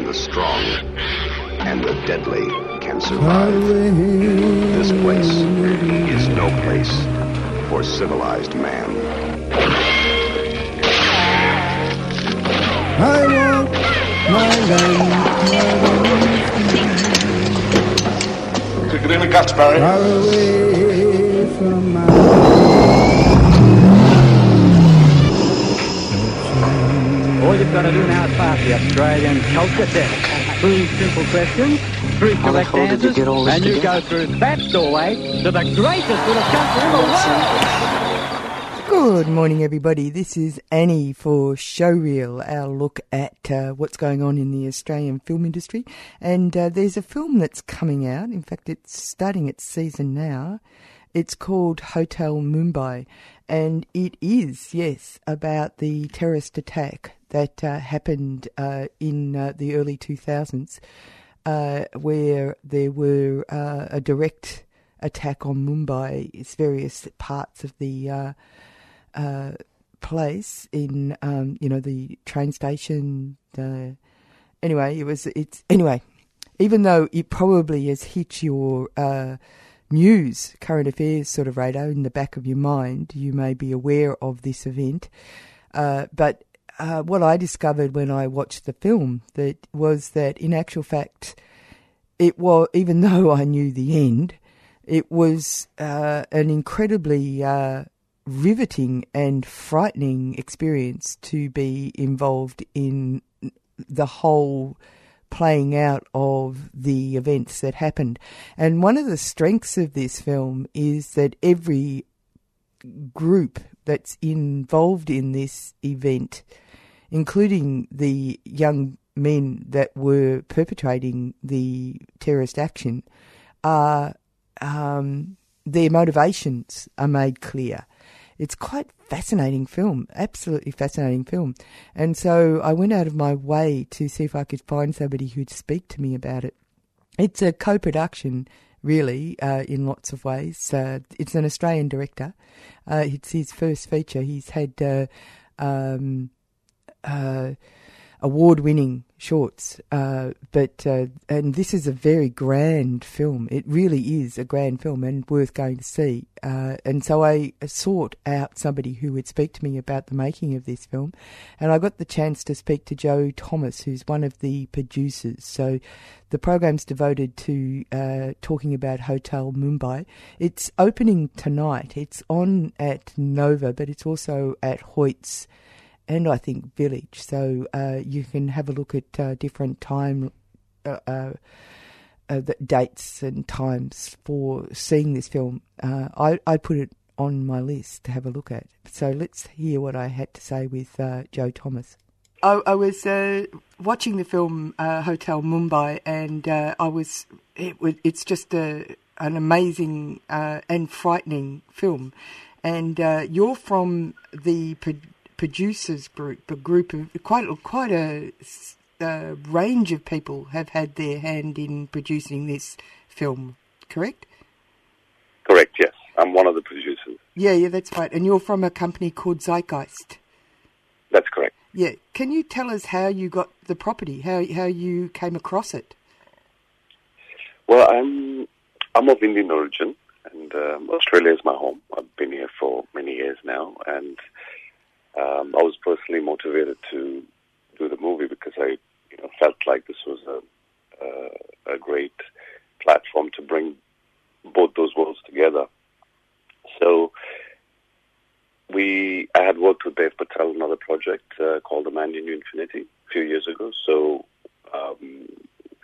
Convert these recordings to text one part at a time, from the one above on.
and the strong and the deadly can survive. This place is no place for civilized man. I want my land Took it in the guts, Barry. far away from my All you've got to do now is pass the Australian culture test. Three simple questions, three How the correct hell did you answers, get all this and you together? go through that doorway to the greatest little country in the world. Good morning, everybody. This is Annie for Showreel, our look at uh, what's going on in the Australian film industry. And uh, there's a film that's coming out. In fact, it's starting its season now. It's called Hotel Mumbai. And it is, yes, about the terrorist attack that uh, happened uh, in uh, the early 2000s, uh, where there were uh, a direct attack on Mumbai, its various parts of the uh, place in um, you know the train station. Anyway, it was it's anyway. Even though it probably has hit your news, current affairs sort of radar in the back of your mind, you may be aware of this event. Uh, but uh, what I discovered when I watched the film that was that in actual fact, it was even though I knew the end, it was uh, an incredibly uh, riveting and frightening experience to be involved in the whole playing out of the events that happened. And one of the strengths of this film is that every group that's involved in this event, including the young men that were perpetrating the terrorist action, are um, their motivations are made clear. It's quite fascinating film, absolutely fascinating film. And so I went out of my way to see if I could find somebody who'd speak to me about it. It's a co-production, really, uh, in lots of ways. Uh, it's an Australian director. Uh, it's his first feature. He's had uh, um, uh, award-winning shorts, uh, but uh, and this is a very grand film. It really is a grand film and worth going to see. Uh, and so I sought out somebody who would speak to me about the making of this film, and I got the chance to speak to Joe Thomas, who's one of the producers. So the program's devoted to uh, talking about Hotel Mumbai. It's opening tonight. It's on at Nova, but it's also at Hoyt's and I think Village. So uh, you can have a look at uh, different time uh, uh, uh, dates and times for seeing this film. Uh, I I put it on my list to have a look at. So let's hear what I had to say with Joe Thomas. I, I was watching the film Hotel Mumbai, and I was it it's just a, an amazing and frightening film. And you're from the producers group, a group of quite quite a, a range of people have had their hand in producing this film. Correct? Correct, yes. I'm one of the producers. Yeah, yeah, that's right. And you're from a company called Xeitgeist. That's correct. Yeah. Can you tell us how you got the property? How how you came across it? Well, I'm I'm of Indian origin, and um, Australia is my home. I've been here for many years now, and um, I was personally motivated to do the movie because I you know, felt like this was a, a great platform to bring both those worlds together. So we, I had worked with Dev Patel on another project uh, called The Man Knew Infinity a few years ago. So um,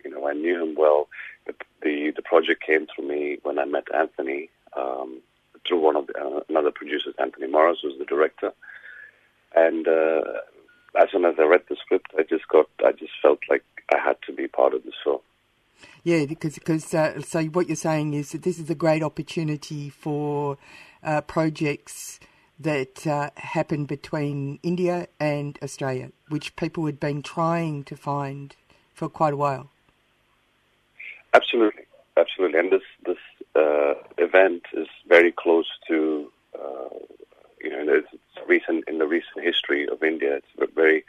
you know, I knew him well. But the the project came through me when I met Anthony um, through one of the, uh, another producers, Anthony Maras, who's the director. And uh, as soon as I read the script, I just got, I just felt like I had to be part of this film. Yeah, because because uh, so what you're saying is that this is a great opportunity for uh, projects that uh, happen between India and Australia, which people had been trying to find for quite a while. Absolutely, absolutely, and this this uh, event is very close to uh, you know it's recent in the recent history of India. It's a very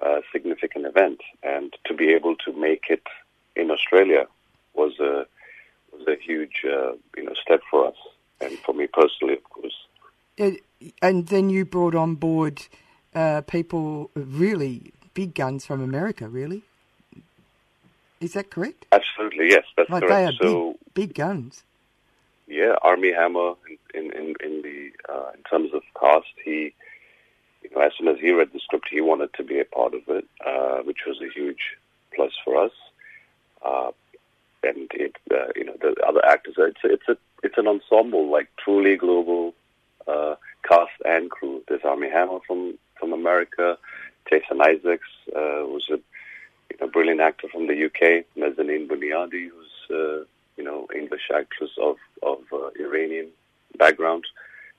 uh, significant event, and to be able to make it in Australia was a was a huge uh, you know step for us, and for me personally, of course. and then you brought on board uh, people, really big guns from America, really. Is that correct? Absolutely, yes, that's like correct. They are so big, big guns. Yeah, Armie Hammer in in in the uh, in terms of cast, he you know as soon as he read the script, he wanted to be a part of it, uh, which was a huge plus for us. Uh, and it, uh, you know, the other actors. It's a, it's a it's an ensemble, like truly global uh, cast and crew. There's Armie Hammer from from America, Jason Isaacs, uh, who's a you know, brilliant actor from the UK, Nazanin Boniadi, who's uh, you know English actress of of uh, Iranian background,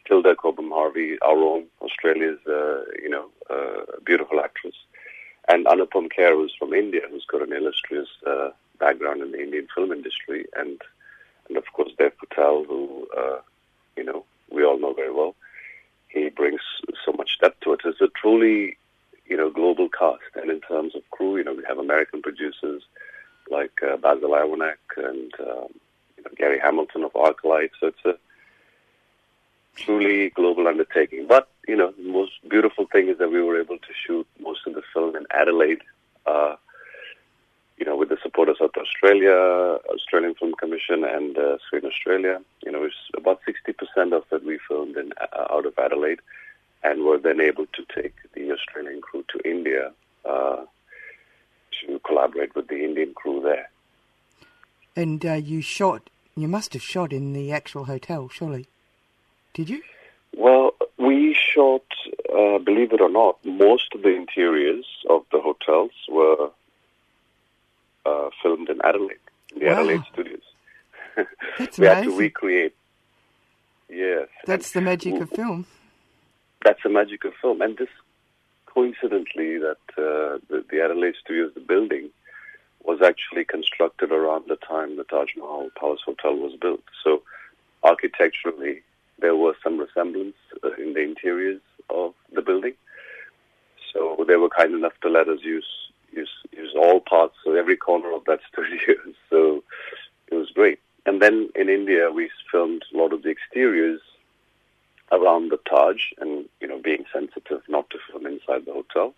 Tilda Cobham-Hervey, our own Australia's uh, you know uh, beautiful actress, and Anupam Kher, who's from India, who's got an illustrious uh, background in the Indian film industry, and and of course Dev Patel, who uh, you know we all know very well. He brings so much depth to it. It's a truly you know global cast, and in terms of crew, you know we have American producers like uh, Basil Iwanyk and um, you know, Gary Hamilton of ArcLight. So it's a truly global undertaking. But you know, the most beautiful thing is that we were able to shoot most of the film in Adelaide. Uh, you know, with the support of South Australia, Australian Film Commission, and uh, Screen Australia. You know, it's about 60% of it we filmed in uh, out of Adelaide, and were then able to take the Australian crew to India uh, to collaborate with the Indian crew there. And uh, you shot, you must have shot in the actual hotel, surely. Did you? Well, we shot, uh, believe it or not, most of the interiors of the hotels were uh, filmed in Adelaide, in the Wow. Adelaide studios. That's we had to recreate. Yes. That's the magic of film. That's the magic of film. And this, coincidentally, that uh, the, the Adelaide Studios, the building, was actually constructed around the time the Taj Mahal Palace Hotel was built. So, architecturally, there was some resemblance uh, in the interiors of the building. So they were kind enough to let us use use use all parts, so every corner of that studio. So it was great. And then in India, we filmed a lot of the exteriors around the Taj, and you know, being sensitive not to film inside the hotel.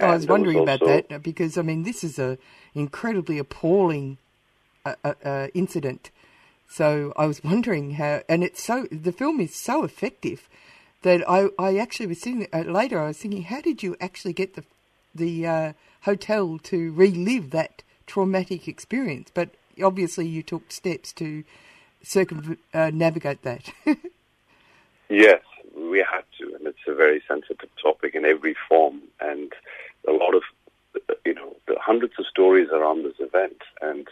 Oh, I was wondering about also- that because I mean this is a incredibly appalling uh, uh, uh, incident. So I was wondering how, and it's so the film is so effective that I, I actually was thinking uh, later. I was thinking, how did you actually get the the uh, hotel to relive that traumatic experience? But obviously, you took steps to circumnavigate uh, that. Yes, we had to, and it's a very sensitive topic in every form, and a lot of, you know, hundreds of stories around this event, and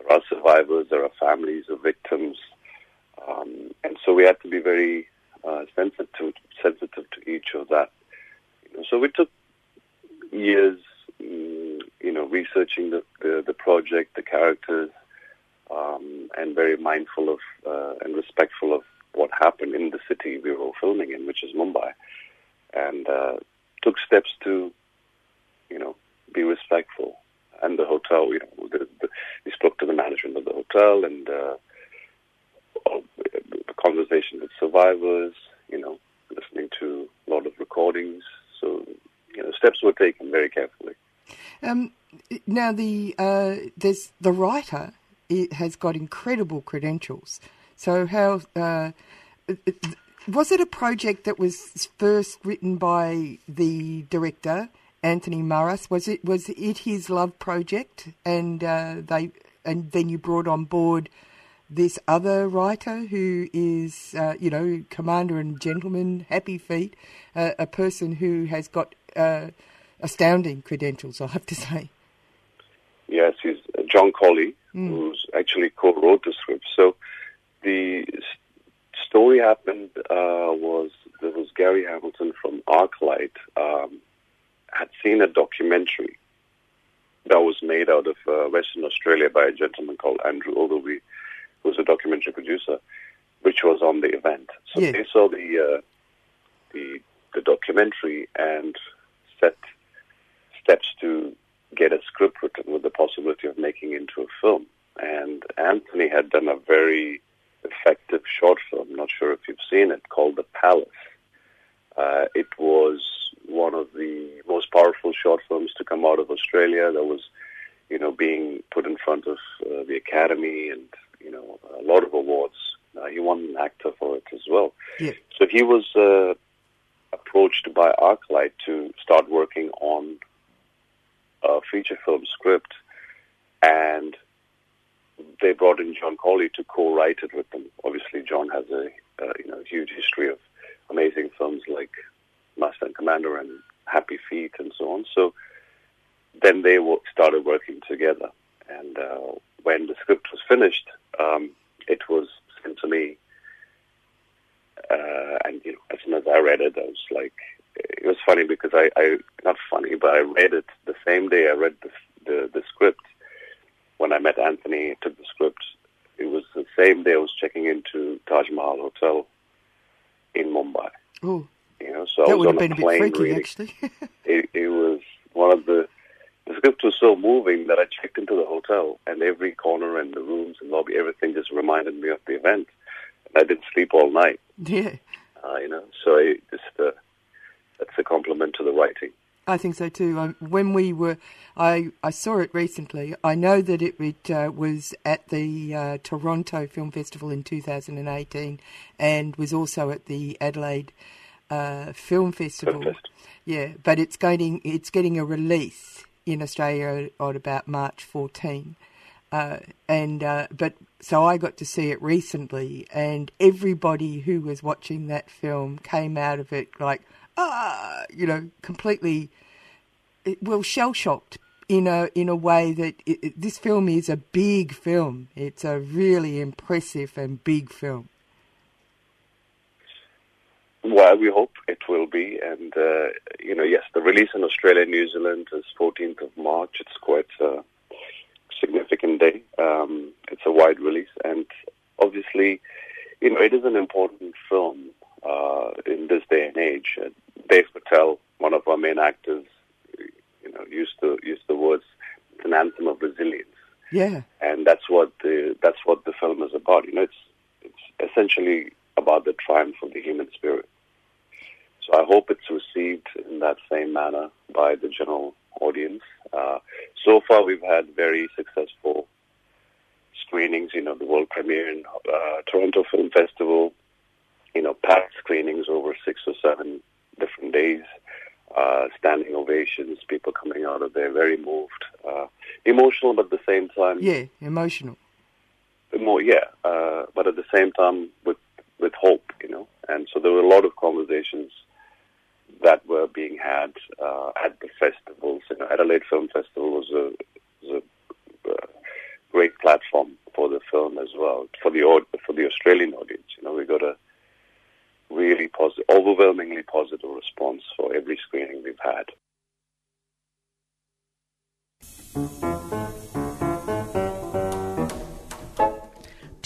there are survivors, there are families of victims, um, and so we had to be very uh, sensitive, sensitive to each of that. You know, so we took years, mm, you know, researching the, the, the project, the characters, um, and very mindful of uh, and respectful of what happened in the city we were filming in, which is Mumbai, and uh, took steps to, you know, be respectful. And the hotel, you know, the, the, we spoke to the management of the hotel and uh, conversation with survivors, you know, listening to a lot of recordings. So, you know, steps were taken very carefully. Um, now the uh, there's the writer it has got incredible credentials. So how uh, was it a project that was first written by the director Anthony Maras? Was it was it his love project, and uh, they and then you brought on board this other writer who is uh, you know commander and gentleman, happy feet, uh, a person who has got uh, astounding credentials. I have to say. Yes, he's uh, John Collee, who's actually co-wrote the script. So the story happened uh, was there was Gary Hamilton from ArcLight um, had seen a documentary that was made out of uh, Western Australia by a gentleman called Andrew Ogilvie, who's a documentary producer, which was on the event. So Yeah. they saw the uh, the the documentary and set steps to get a script written with the possibility of making into a film. And Anthony had done a very effective short film. Not sure if you've seen it, called The Palace. Uh, it was one of the most powerful short films to come out of Australia. That was, you know, being put in front of uh, the Academy and you know a lot of awards. Uh, he won an AACTA for it as well. Yeah. So he was uh, approached by ArcLight to start working on a feature film script, and they brought in John Collee to co-write it with them. Obviously, John has a uh, you know huge history of amazing films like Master and Commander and Happy Feet and so on. So then they started working together, and uh, when the script was finished, um, it was sent to me. Uh, and you know, as soon as I read it, I was like, it was funny because I, I not funny, but I read it the same day I read the the, the script. When I met Anthony, took the script. It was the same day I was checking into Taj Mahal Hotel in Mumbai. Oh, You know, so I that was would on have been a plane freaky, reading. actually. It, it was one of the the script was so moving that I checked into the hotel and every corner and the rooms and lobby, everything just reminded me of the event. And I didn't sleep all night. yeah, Uh, you know, so it just uh, that's a compliment to the writing. I think so too. Um, when we were, I I saw it recently. I know that it, it uh, was at the uh, Toronto Film Festival in 2018, and was also at the Adelaide uh, Film Festival. Fest. Yeah, but it's getting it's getting a release in Australia on about March 14. Uh, and uh, but so I got to see it recently, and everybody who was watching that film came out of it like ah, you know, completely well shell shocked in a in a way that it- this film is a big film. It's a really impressive and big film. Well, we hope it will be, and uh, you know, yes, the release in Australia and New Zealand is 14th of March. It's quite a significant day. Um, it's a wide release, and obviously, you know, it is an important film uh, in this day and age. Uh, Dev Patel, one of our main actors, you know, used to use the words "it's an anthem of resilience." Yeah, and that's what the that's what the film is about. You know, it's it's essentially about the triumph of the human spirit. So I hope it's received in that same manner by the general audience. Uh, so far, we've had very successful screenings. You know, the world premiere in uh, Toronto Film Festival. You know, packed screenings over six or seven different days. Uh, standing ovations, people coming out of there very moved, uh, emotional, but at the same time, yeah, emotional. more yeah uh, but at the same time with with hope you know? And so there were a lot of conversations that were being had uh, at the festivals. You know Adelaide Film Festival was a was a uh, great platform for the film as well for the for the Australian audience. You know we got a really positive overwhelmingly positive response for every screening we've had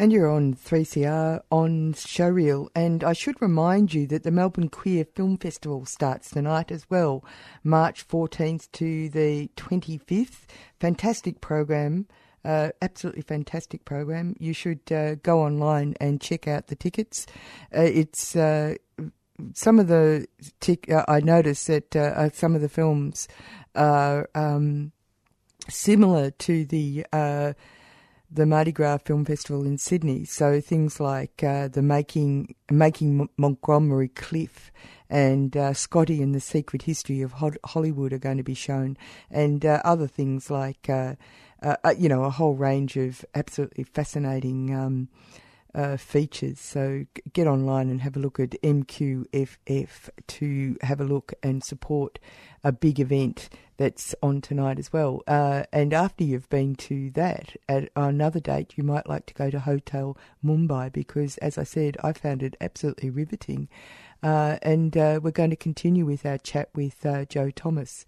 And you're on 3CR on Showreel. And I should remind you that the Melbourne Queer Film Festival starts tonight as well, March 14th to the 25th. Fantastic program. Uh, absolutely fantastic program. You should uh, go online and check out the tickets. Uh, it's uh, some of the tic- uh, I noticed that uh, some of the films are um, similar to the the Mardi Gras Film Festival in Sydney. So things like uh, the making making Montgomery Clift and uh, Scotty and the Secret History of Hollywood are going to be shown, and uh, other things like uh, uh, uh, you know a whole range of absolutely fascinating. Um, uh, features. So get online and have a look at MQFF to have a look and support a big event that's on tonight as well. Uh, and after you've been to that, at another date, you might like to go to Hotel Mumbai because, as I said, I found it absolutely riveting. Uh, and uh, we're going to continue with our chat with uh, Joe Thomas,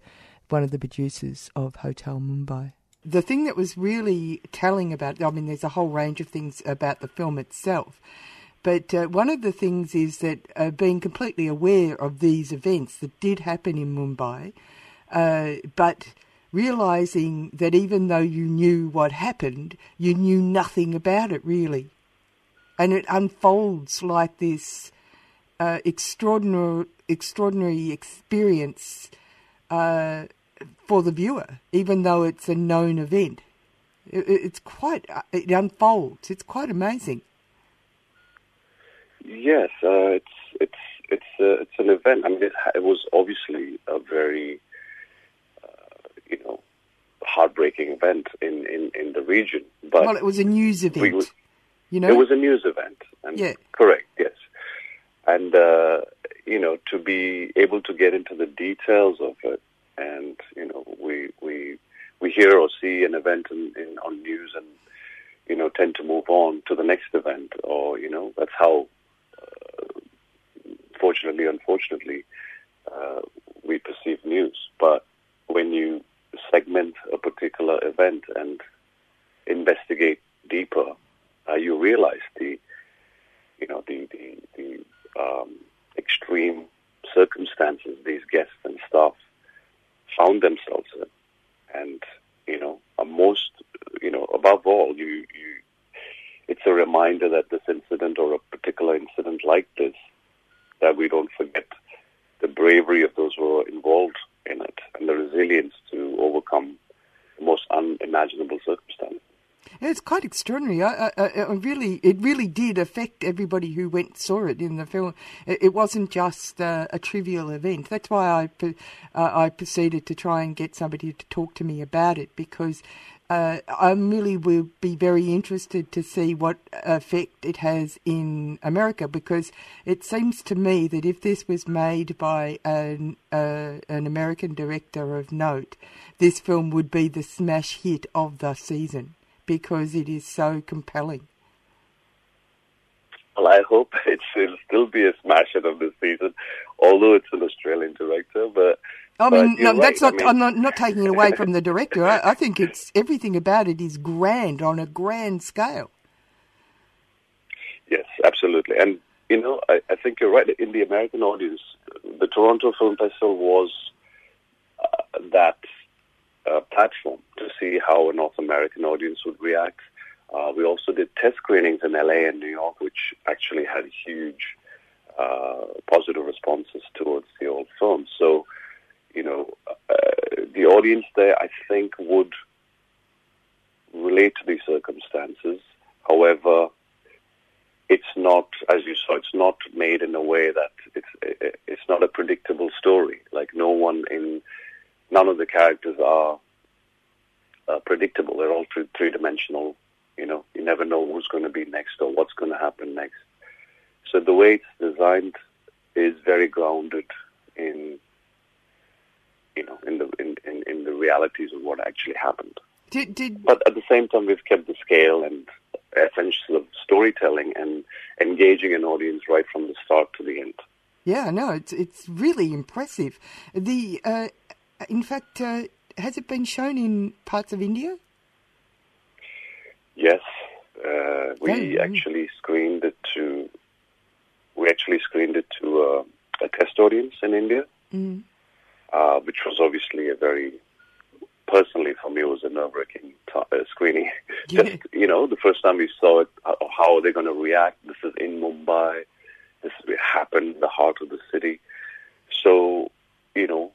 one of the producers of Hotel Mumbai the thing that was really telling about, I mean, there's a whole range of things about the film itself, but uh, one of the things is that uh, being completely aware of these events that did happen in Mumbai, uh, but realizing that even though you knew what happened, you knew nothing about it really. And it unfolds like this uh, extraordinary, extraordinary experience uh, for the viewer, even though it's a known event. It, it's quite, uh, it unfolds. It's quite amazing. Yes, uh, it's it's it's uh, it's an event. I mean, it, it was obviously a very you know heartbreaking event in, in, in the region. But well, it was a news event. We, you know, it was a news event. And yeah, correct. Yes, and uh, you know to be able to get into the details of it and you know we we we hear or see an event in, in, on news and you know tend to move on to the next event or you know that's how uh, fortunately unfortunately uh, we perceive news but when you segment a particular event and investigate deeper uh, you realize the you know the the, the um, extreme circumstances these guests and staff found themselves in. And, you know, most, you know, above all, you, you, it's a reminder that this incident or a particular incident like this, that we don't forget the bravery of those who are involved in it and the resilience to overcome the most unimaginable circumstances. It's quite extraordinary. I, I, I, really, it really did affect everybody who went saw it in the film. It, it wasn't just uh, a trivial event. That's why I, uh, I proceeded to try and get somebody to talk to me about it because uh, I really will be very interested to see what effect it has in America because it seems to me that if this was made by an, uh, an American director of note, this film would be the smash hit of the season because it is so compelling. Well, I hope it will still be a smash hit of this season, although it's an Australian director. But I mean, no, right. that's not. I mean, I'm not, not taking it away from the director. I, I think it's everything about it is grand on a grand scale. Yes, absolutely, and you know, I, I think you're right. In the American audience, the Toronto Film Festival was uh, that uh, platform to see how a North American audience would react. Uh, we also did test screenings in LA and New York, which actually had huge uh, positive responses towards the old film. So, you know, uh, the audience there, I think, would relate to these circumstances. However, it's not, as you saw, it's not made in a way that it's it's not a predictable story. Like no one in none of the characters are uh, predictable. They're all three, three-dimensional. You know, you never know who's going to be next or what's going to happen next. So the way it's designed is very grounded in, you know, in the in, in, in the realities of what actually happened. Did, did... But at the same time, we've kept the scale and essence of storytelling and engaging an audience right from the start to the end. Yeah, no, it's it's really impressive. The uh, in fact, uh, has it been shown in parts of India? Yes, uh, we actually screened it to. We actually screened it to uh, a test audience in India, mm. Uh, which was obviously a very personally for me it was a nerve-wracking t- uh, screening. Yeah. Just you know, the first time we saw it, how, how are they going to react? This is in Mumbai. This happened in the heart of the city. So, you know,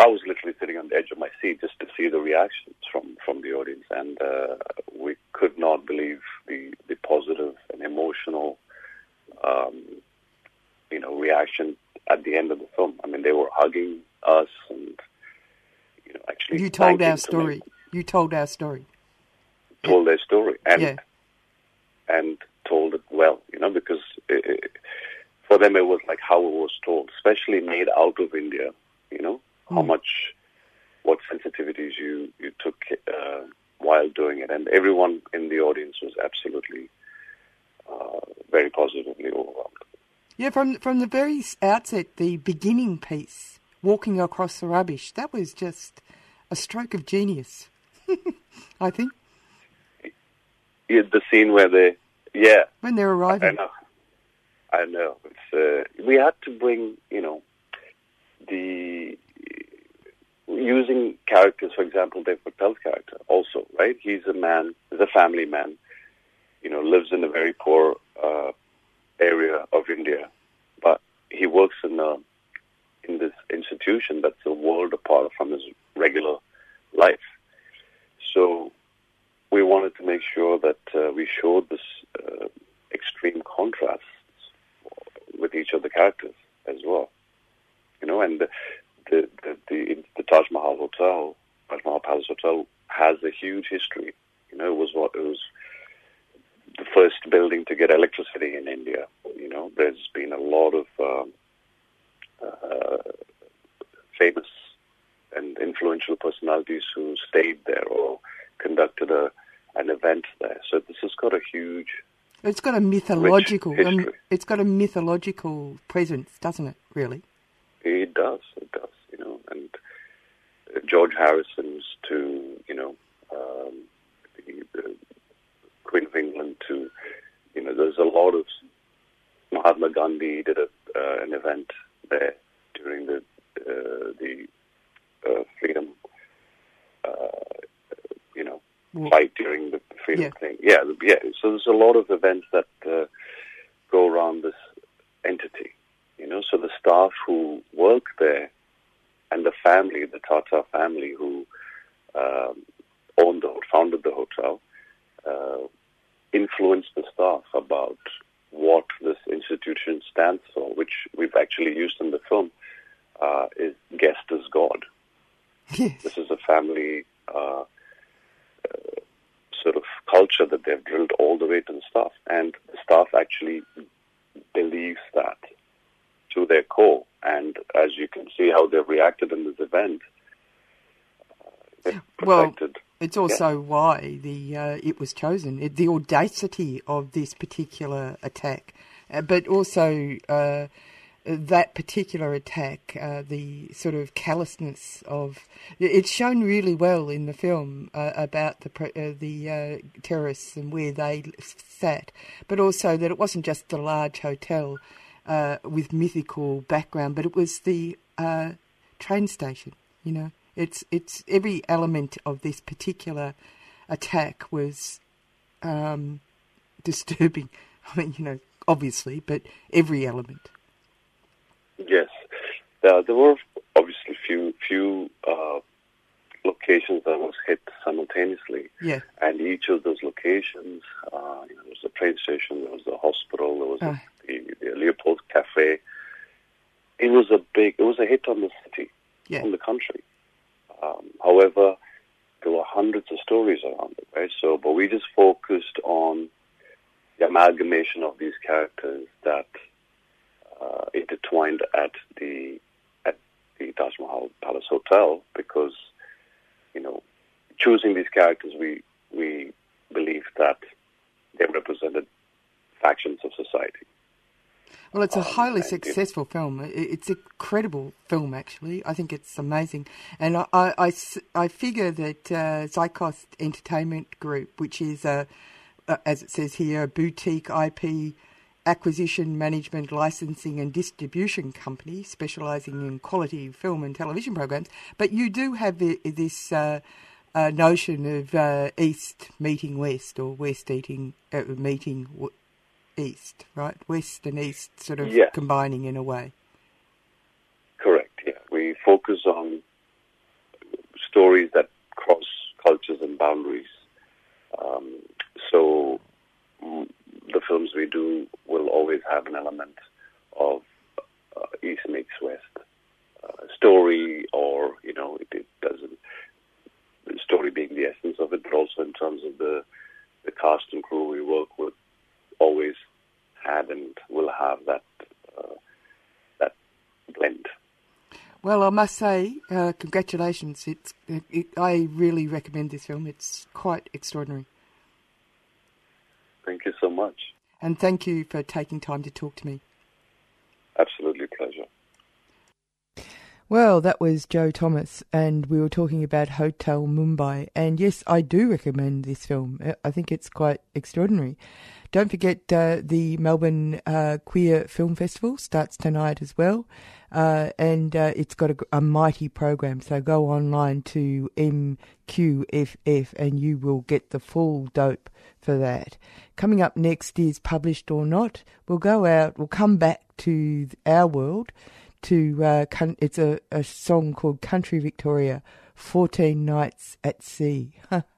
I was literally sitting on the edge of my seat just to see the reactions from, from the audience, and uh, we could not believe the, the positive and emotional, um, you know, reaction at the end of the film. I mean, they were hugging us, and you know, actually, You told our story. me, You told our story. told their story, and Yeah. and told it well, you know, because it, for them it was like how it was told, especially made out of India, you know, how much, what sensitivities you, you took uh, while doing it. And everyone in the audience was absolutely uh, very positively overwhelmed. Yeah, from from the very outset, the beginning piece, walking across the rubbish, that was just a stroke of genius. I think Yeah, the scene where they, yeah, when they're I arriving. know. I know. It's uh, we had to bring, you know, the using characters. For example, Dev Patel's character, also, right? He's a man, he's a family man. You know, lives in a very poor uh, area of India, but he works in a in this institution that's a world apart from his regular life. So we wanted to make sure that uh, we showed this uh, extreme contrast with each of the characters as well. You know, and the the the, the, Taj Mahal Hotel, Taj Mahal Palace Hotel, has a huge history. You know, it was what it was the first building to get electricity in India. You know, there's been a lot of um, uh, famous and influential personalities who stayed there or conducted a an event there. So this has got a huge It's got a mythological. Um, it's got a mythological presence, doesn't it? Really? It does. It does. You know, and uh, George Harrison's to you know um, the, the Queen of England to you know there's a lot of Mahatma Gandhi did a, uh, an event there during the uh, the uh, freedom uh, you know War. fight during the freedom Yeah. thing. Yeah, the- yeah. So there's a lot of events that uh, go around this entity. You know, so the staff who work there and the family, the Tata family who um, owned the founded the hotel, uh, influenced the staff about what this institution stands for, which we've actually used in the film. Uh, is guest as God. Yes. This is a family uh, uh, sort of culture that they've drilled all the way to the staff, and the staff actually believes that to their core. And as you can see, how they've reacted in this event, uh, they've Well, protected. It's also why the uh, it was chosen, it, the audacity of this particular attack, uh, but also uh, that particular attack, uh, the sort of callousness of it's shown really well in the film uh, about the uh, the uh, terrorists and where they sat, but also that it wasn't just a large hotel uh, with mythical background, but it was the uh, train station. You know, it's it's every element of this particular attack was um, disturbing. I mean, you know, obviously, but every element. Yes, uh, there were obviously few few uh, locations that was hit simultaneously. Yeah. And each of those locations, uh, you know, there was a train station, there was a hospital, there was a, the, the Leopold Cafe. It was a big, it was a hit on the city, Yeah. on the country. Um, however, there were hundreds of stories around it, right? So, but we just focused on the amalgamation of these characters that uh, intertwined at the at the Taj Mahal Palace Hotel because you know choosing these characters we we believed that they represented factions of society. Well, it's a Um, highly successful film. It's a credible film, actually. I think it's amazing. And I I figure that uh, Xeitgeist Entertainment Group, which is, a, a, as it says here, a boutique IP acquisition, management, licensing, and distribution company specialising in quality film and television programs, but you do have the, this uh, uh, notion of uh, East meeting West or West eating, uh, meeting East, right? West and East sort of Yes. combining in a way. Correct. Yeah, we focus on stories that cross cultures and boundaries. Um, so mm, the films we do will always have an element of uh, East meets West uh, story, or you know, it, it doesn't. The story being the essence of it, but also in terms of the the cast and crew we work with, always had and will have that uh, that blend. Well, I must say, uh, congratulations. It's, it, it, I really recommend this film. It's quite extraordinary. Thank you so much. And thank you for taking time to talk to me. Absolutely pleasure. Well, that was Joe Thomas, and we were talking about Hotel Mumbai. And yes, I do recommend this film. I think it's quite extraordinary. Don't forget uh, the Melbourne uh, Queer Film Festival starts tonight as well. Uh, and uh, it's got a, a, mighty program. So go online to MQFF and you will get the full dope for that. Coming up next is Published or Not. We'll go out, we'll come back to our world to uh, it's a, a song called Country Victoria 14 Nights at Sea.